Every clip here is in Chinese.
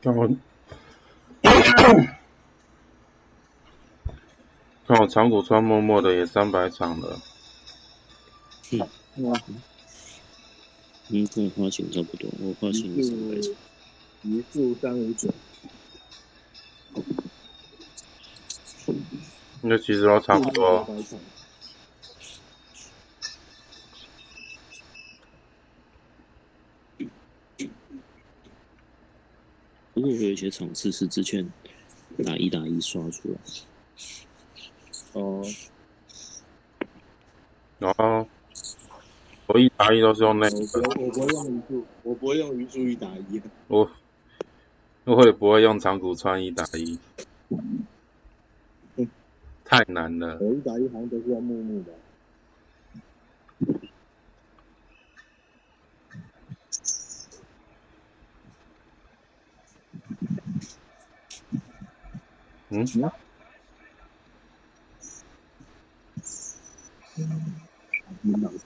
看我，看我长谷川默默的也三百场了。哇，嗯，跟我花钱差不多，我花钱一三一注三五九，那其实都差不多。百场不过我有一些场次是之前打一打一刷出来，哦，然后我一打一都是用那我不个，我不会用鱼注，我不会用鱼注一打一，我我也不会用长谷川一打一，太难了。我一打一好像都是要木木的。嗯，你老师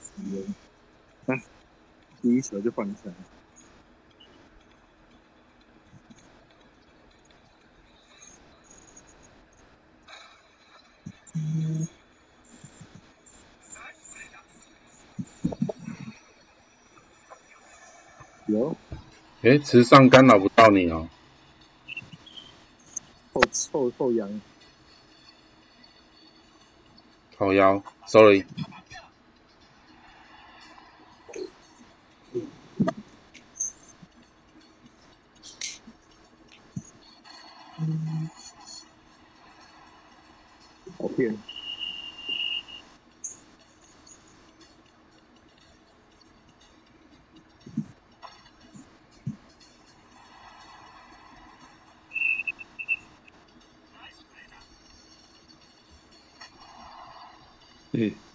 啊，第一球就放枪。有哎，池上干扰不到你哦。后后后仰，靠腰，sorry。好骗。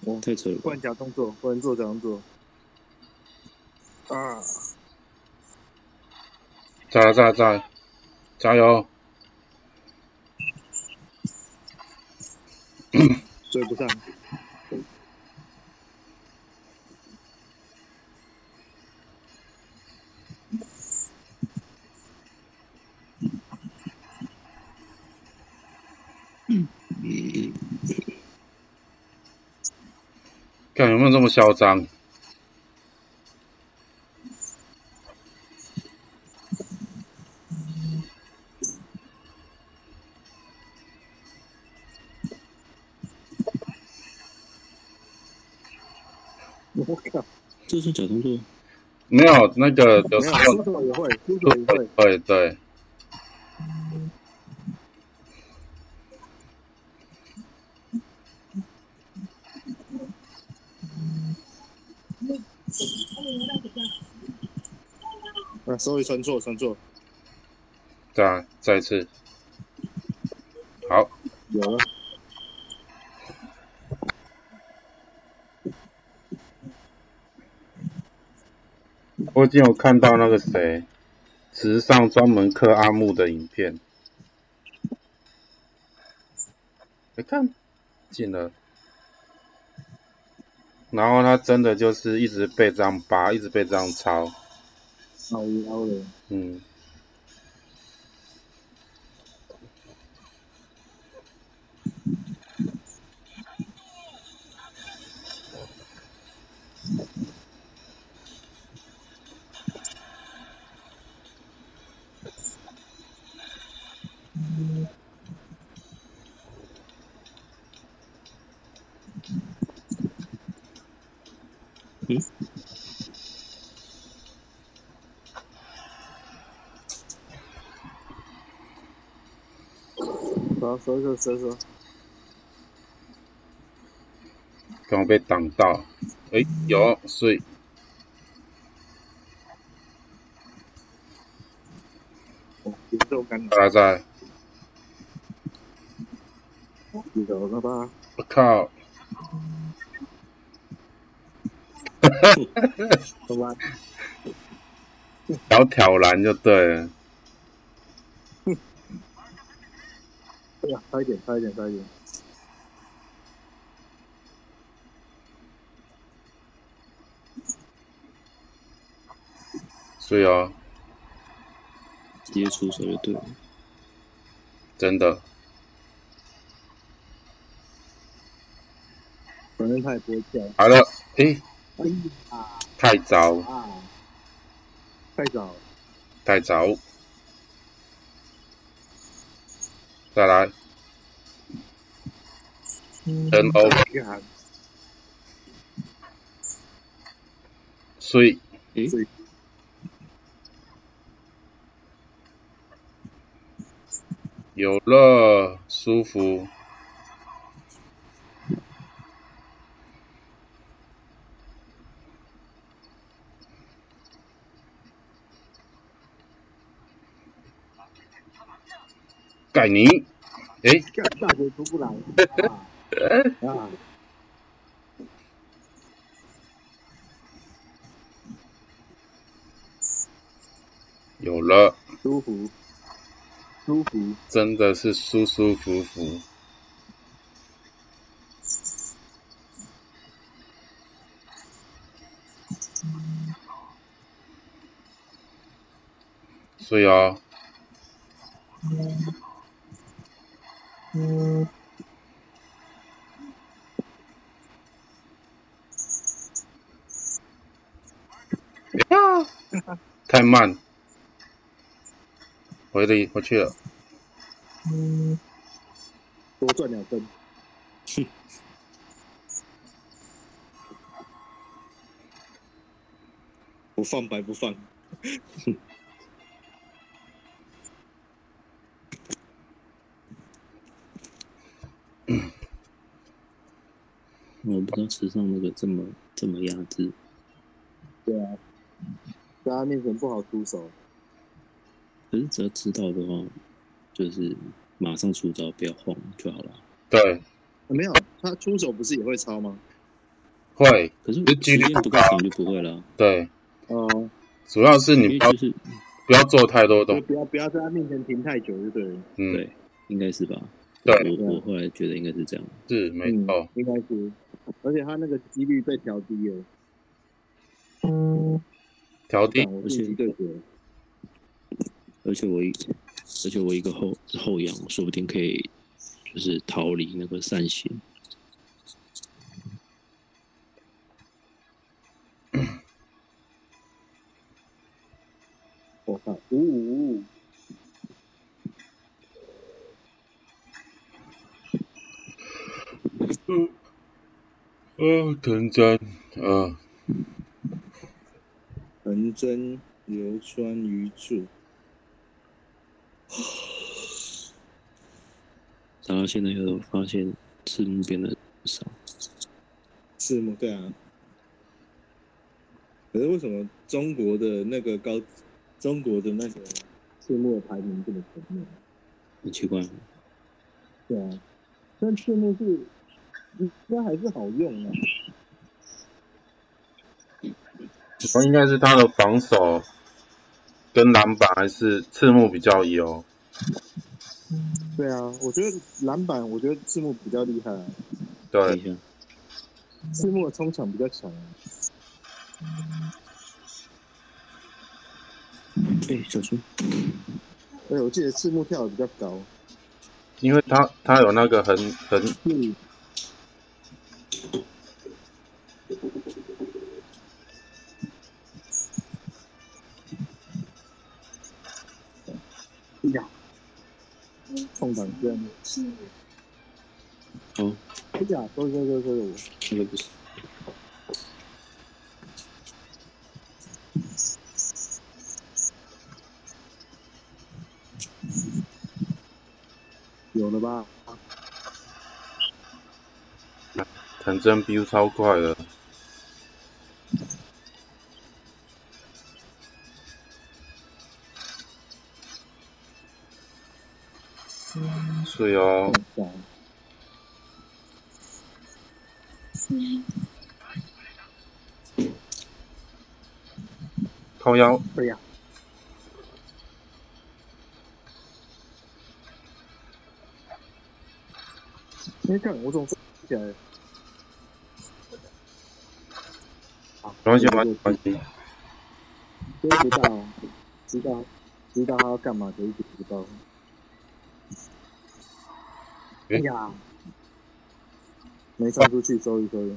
哦太扯了吧不！能假动作，不能做假动作。啊，在在在，加油！追不上。嚣张？我靠，这是假动作？没有那个有时候出手也会，出手也会。对对，啊，所以传错，传错，再再一次，好，有了。我已经有看到那个谁，池上专门刻阿木的影片，你看进了，然后他真的就是一直被这样扒，一直被这样抄，好妖了，嗯，好，收收收收，刚被挡到，诶，有，所以。哦，节奏感他在，有了吧？我靠，好吧，要挑篮就对了，对呀，快一点，快一点，快一点。所以哦，直接出手就对了。真的。反正他也不会跳。好了，诶，哎呀太早，啊！太早，太早。再来，N O 干所以诶，所以有了，舒服。盖尼，诶，干大学出不来。啊。啊！有了，舒服，舒服，真的是舒舒服服。所以啊，呀，太慢，回的回去了。嗯多赚两分。不放白不放，我不知道池上那个这么这么压制，对啊，在他面前不好出手。可是只要知道的话，就是马上出招，不要晃就好了。对，啊没有，他出手不是也会抄吗？会，可是就几率时间不够长就不会了，对，哦、主要是你不要就是不要做太多就动，不要不要在他面前停太久就对了。嗯，对，应该是吧？对我我后来觉得应该是这样。是没嗯错，应该是，而且他那个几率被调低了。嗯调低干我自己对决，而且我一，而且我一个后后仰，说不定可以就是逃离那个扇形。我靠，五五五，嗯，哦，藤真，呃，藤真流川鱼柱，然后现在又发现字幕变得少，字幕对啊。可是为什么中国的那个高，中国的那个字幕排名这么前面？很奇怪。对啊，但字幕是应该还是好用啊。我应该是他的防守跟篮板还是赤木比较优，对啊，我觉得篮板，我觉得赤木比较厉害、啊，对，等一下，字幕的冲场比较强、啊。哎，小心！对，我记得赤木跳的比较高。因为他他有那个很很嗯。空档这样。哦，哎呀，都都都是我。那个不是，有了吧？反正 build 超快的，是哦，对啊靠腰，对呀。哎，看我怎么飞起来了？好没关系没关系没关系，追不，知道，知知道他要干嘛，可是不知道。哎呀，没传出去，收一收。一，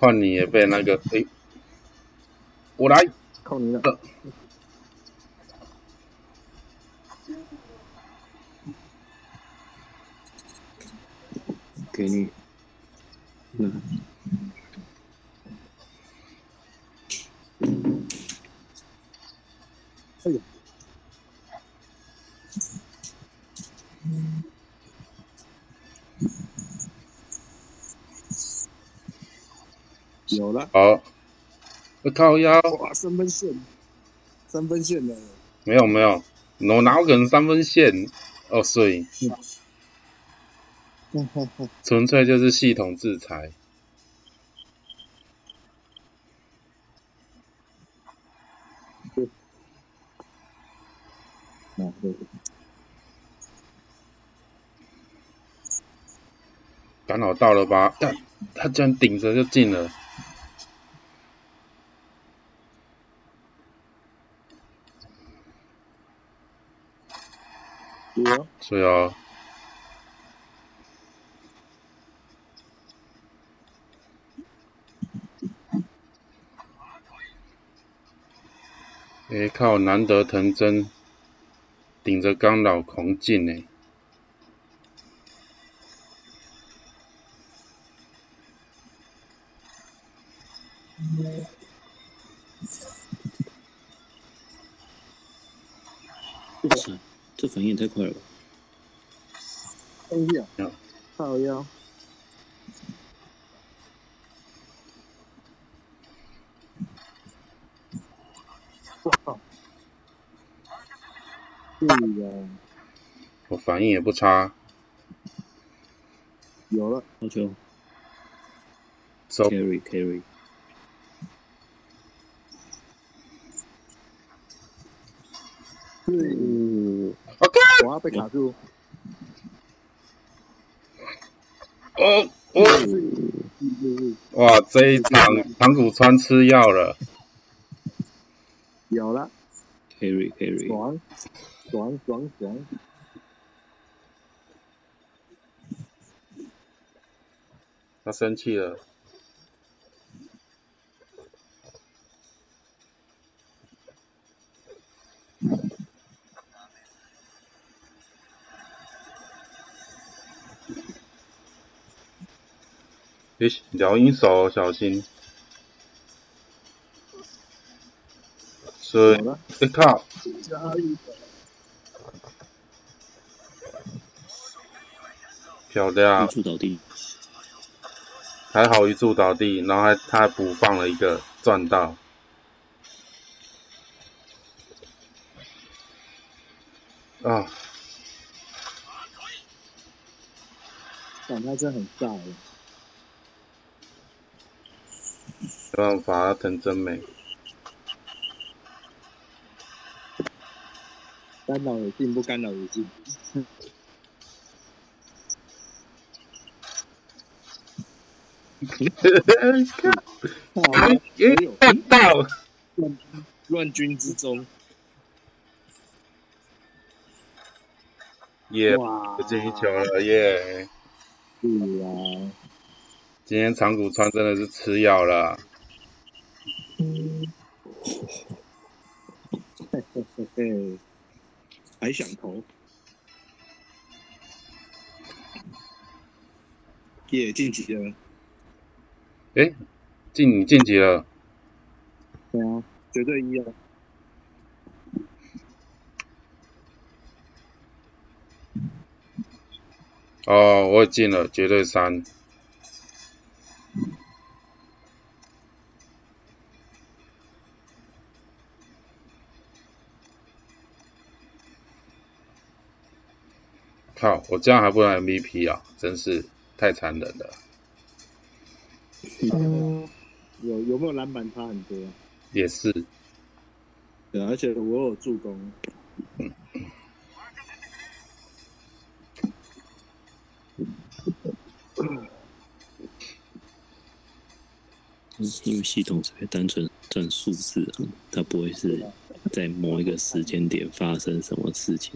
换你也被那个哎，我来，靠你了。给你。那哎呦，有了，好，我靠腰，哇，三分线，三分线的，没有没有，我哪有可能三分线？哦，所以 纯粹就是系统制裁。干扰到了吧？干，他居然顶着就进了。有，所以哦，诶、靠，难得藤真顶着干扰狂进呢，反应也太快了。吧！哎呀嗯，靠腰，哇。靠，对呀，我反应也不差，有了，好球收，carry carry，对，哦，被卡住，哦哦，哇，这一场长谷川吃药了，有了，carry carry，爽，爽爽爽，他生气了。咦，摇鹰手哦，小心！所以，你靠，漂亮一！柱倒地，还好一柱倒地，然后还他还补放了一个赚到。啊，哇他真的很炸耶，没办法，他藤真美。干扰也进，不干扰也进，靠，耶哎呦，看到，乱军之中，耶，哇，不进一球了耶！今天长谷川真的是吃药了，嘿嘿嘿，还想投，也晋级了，诶，晋晋级了，对啊，绝对一啊，哦，我也进了，绝对三。靠，我这样还不能 MVP 啊，真是太残忍了。有有没有篮板差很多？也是，对啊，而且我有助攻，因为系统只会单纯算数字啊，它不会是在某一个时间点发生什么事情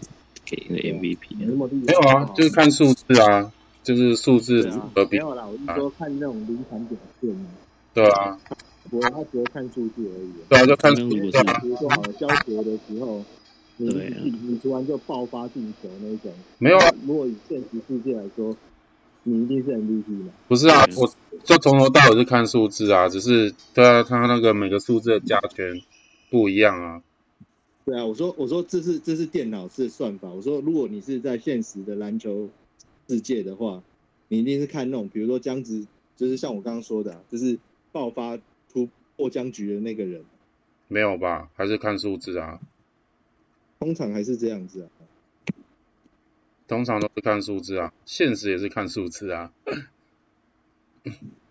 给那个 MVP 没有啊，就是看数字啊，就是数字对啊。和比没，有啦，我是说看那种临场表现嘛，对啊，我他只会看数字而已。对啊，就看数字啊，比如说好了，交学的时候，你你你突然就爆发进球那种，没有啊，如果以现实世界来说，你一定是 MVP 嘛？不是啊，我就从头到尾是看数字啊，只是对啊，他那个每个数字的加权不一样啊，对啊，我说我说这是这是电脑是算法。我说如果你是在现实的篮球世界的话，你一定是看那种，比如说僵直，就是像我刚刚说的、啊，就是爆发突破僵局的那个人，没有吧？还是看数字啊，通常还是这样子啊。通常都是看数字啊，现实也是看数字啊。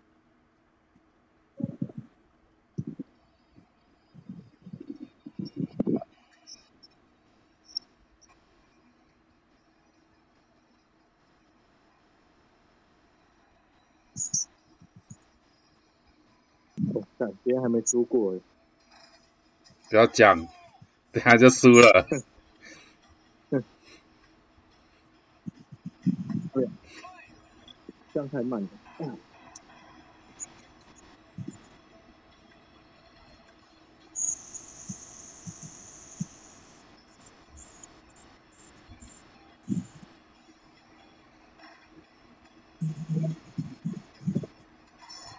哦，但今天还没输过哎，不要讲，等下就输了。这样太慢了。啊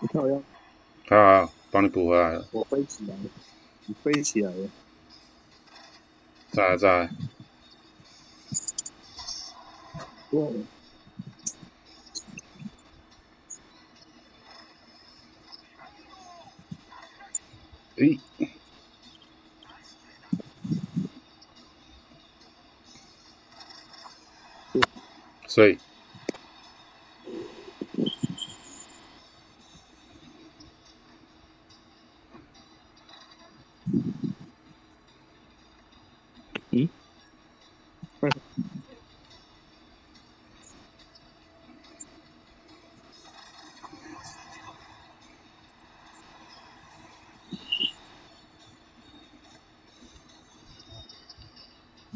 你漂亮，好好，帮你补回来了，我飞起来了，你飞起来了。再来再来，哇！诶，所以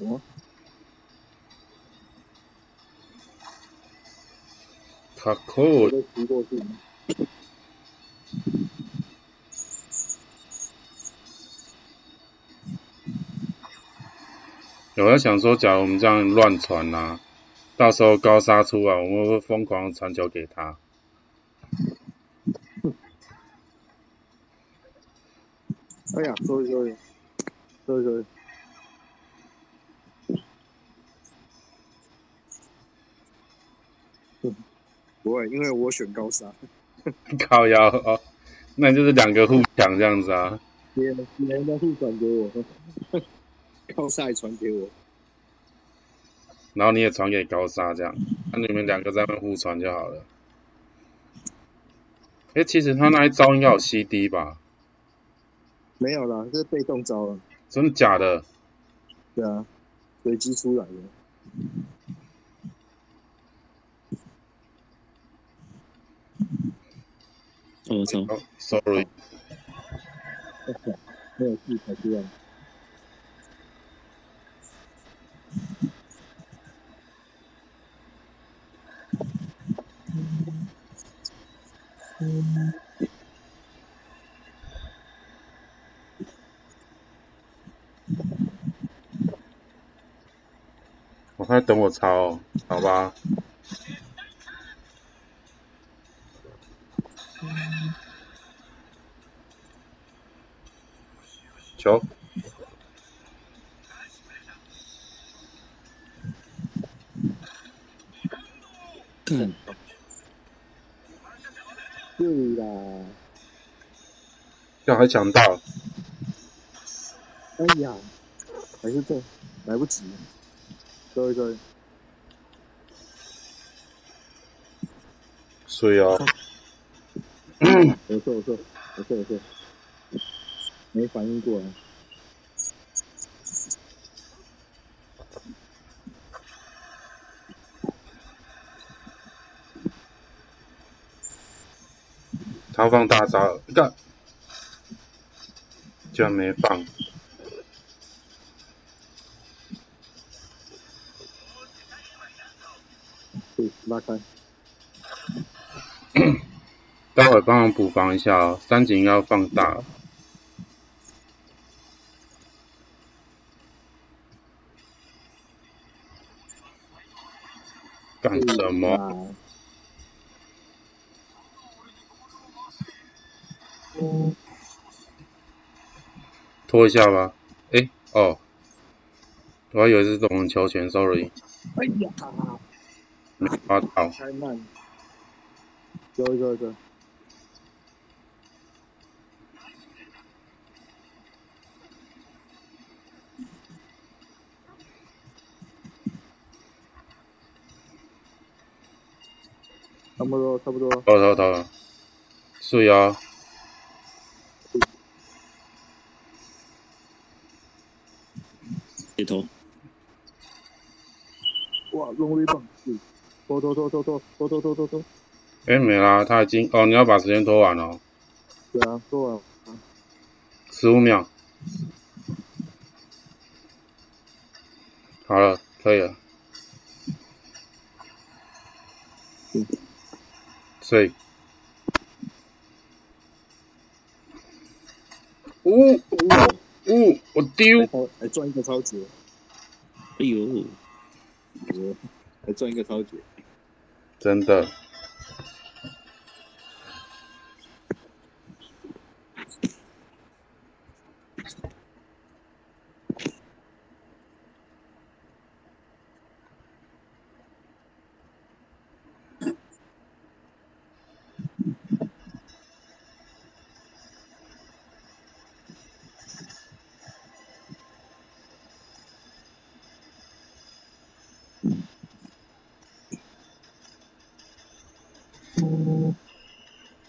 我他扣都骑过去。我在想说，假如我们这样乱传呐，到时候高沙出来，我们会疯狂传球给他。哎呀，sorry sorry sorry 不会，因为我选高沙，高腰哦，那就是两个互抢这样子啊。别人别人都互转给我，高沙也传给我。然后你也传给高沙这样，那、你们两个在那边互传就好了。哎，其实他那一招应该有 CD 吧？没有啦，这是被动招了。真的假的？对啊，随机出来的。我操！哦，sorry，没有记才这样。我在等我抄哦，好吧？球，嗯，对啦，这还抢到，哎呀，还是这来不及。sorry sorry，所以哦，我错我错我错我错，没反应过来。他放大招。干。居然没放。对，拉开。待会帮忙补防一下哦，三井应该要放大。什么？啊？嗯，拖一下吧。诶，哦，我还以为是龙人球权，sorry，哎呀，没抓到。太慢。有一个，有一个。不多，差不多。投投投，是哦。接头，哇，龙威棒，是，拖拖拖拖拖拖拖拖拖拖，诶，没啦，他已经哦，你要把时间拖完哦，对啊，拖完，十五秒。好了，可以了。嗯所以，呜呜呜，我丢。还赚一个超级，哎呦，我还赚一个超级，真的。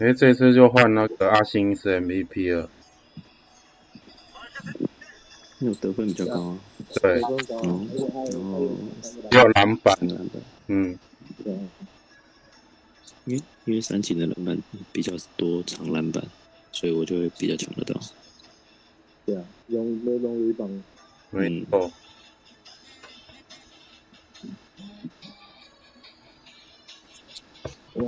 诶，这次就换那个阿星是 MVP 了。那有得分比较高啊，对，高，而且还有还有三个也有篮板。嗯，因为因为三井的篮板比较多长篮板，所以我就会比较抢得到。对啊，龙龙龙威棒，没错。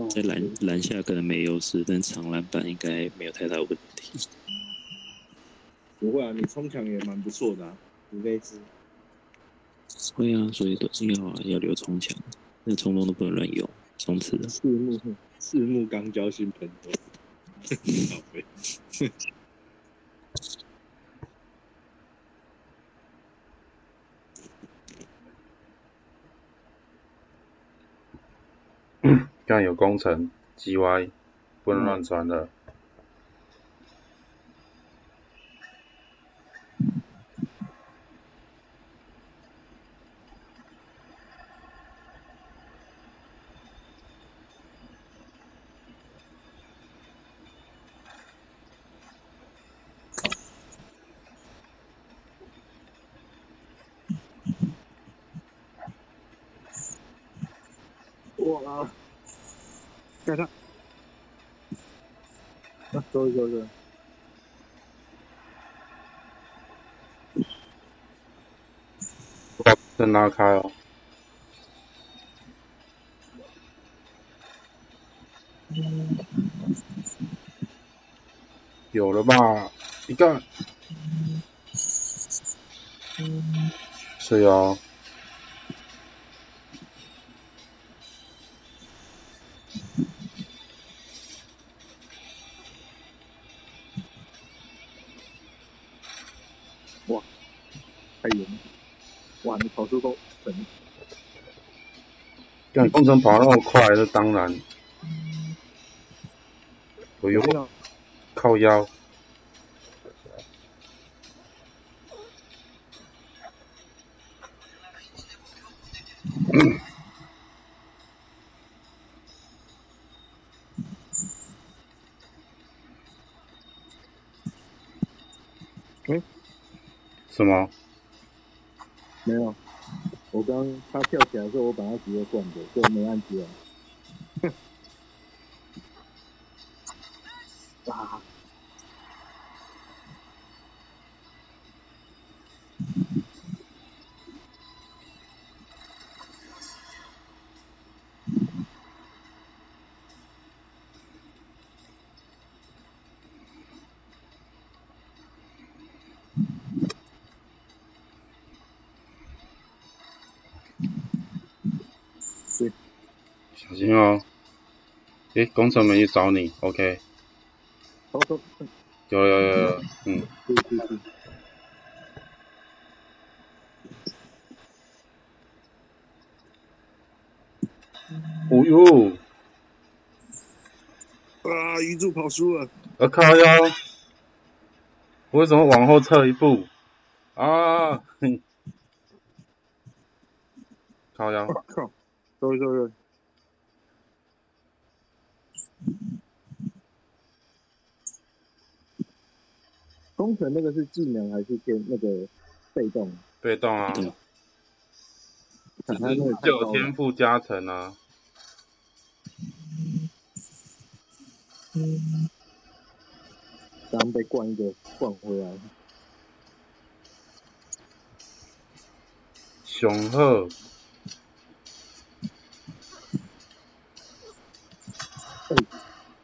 在篮篮下可能没优势，但长篮板应该没有太大问题。不会啊，你冲墙也蛮不错的啊，你这次会啊，所以都是要啊，要留冲墙，那冲锋都不能乱用，冲刺的。四目四目刚交新喷头，宝贝，看有工程，GY 不能乱传的。哇，盖他，啊，走走走，再拉开哦。有了吧？一个。是哦。哇，你跑出公本，干工程跑那么快，那当然。我又有靠腰。他跳起来的时候，我把他直接灌着，就没按住啊。啊！小心哦。诶，工程没去找你，OK。有有有有，嗯，哦呦，啊，鱼柱跑输了，我靠哟，我为什么往后撤一步？啊，哼，靠腰，我靠，sorry sorry，工程那个是技能还是先那个被动？被动啊，对看他那个太就有了，天赋加成啊。刚被灌一个灌回来，雄鹤，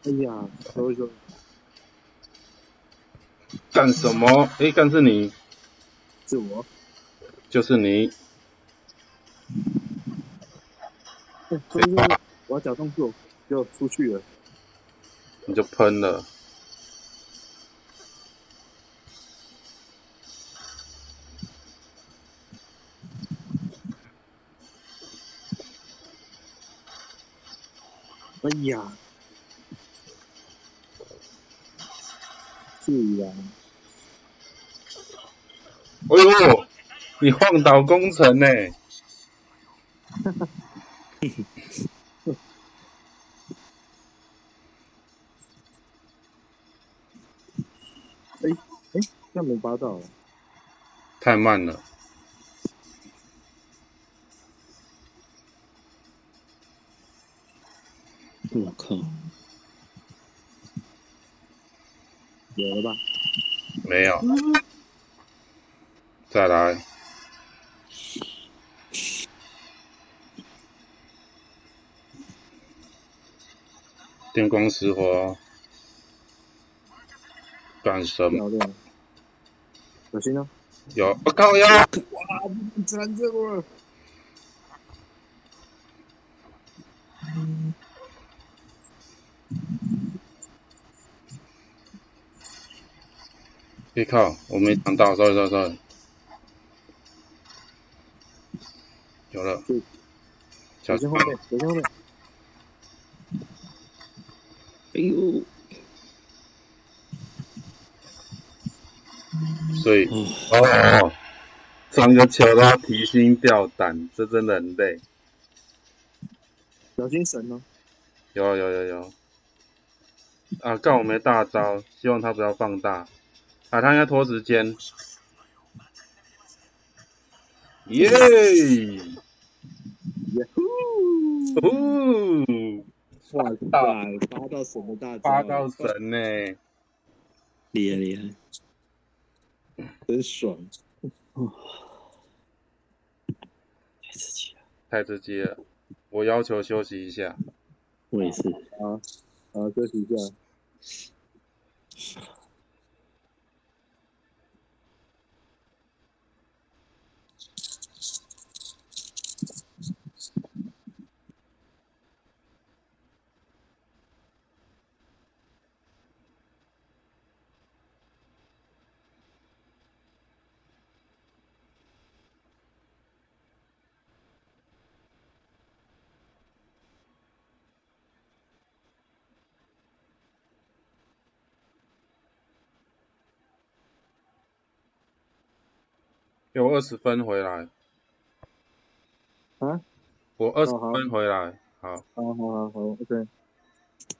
哎呀，sorry sorry，干什么？哎，干是你，是我，就是你，我要假动作，就出去了，你就喷了。哎呀，是呀，哎呦，你晃倒工程呢、欸？哎哎，那没拔到，太慢了。我靠，有了吧？没有，再来。电光石火，干什么？小心哦！有，我、靠呀！哇，不缠着我，别靠，我没想到，sorry sorry sorry。有了，小心后面，小心后面，哎呦，所以哦，哦，传个球都要提心吊胆，这真的很累。小心神哦！有有有有。啊，告我没大招，希望他不要放大。啊，他应该拖时间。耶！耶呼！哦，哇到塞，发到神的大招，发到神呢、厉害厉害，真爽！太刺激了，太刺激了。我要求休息一下。我也是，啊，好，休息一下。给我二十分回来。啊？我二十分回来。好，好好好好，OK。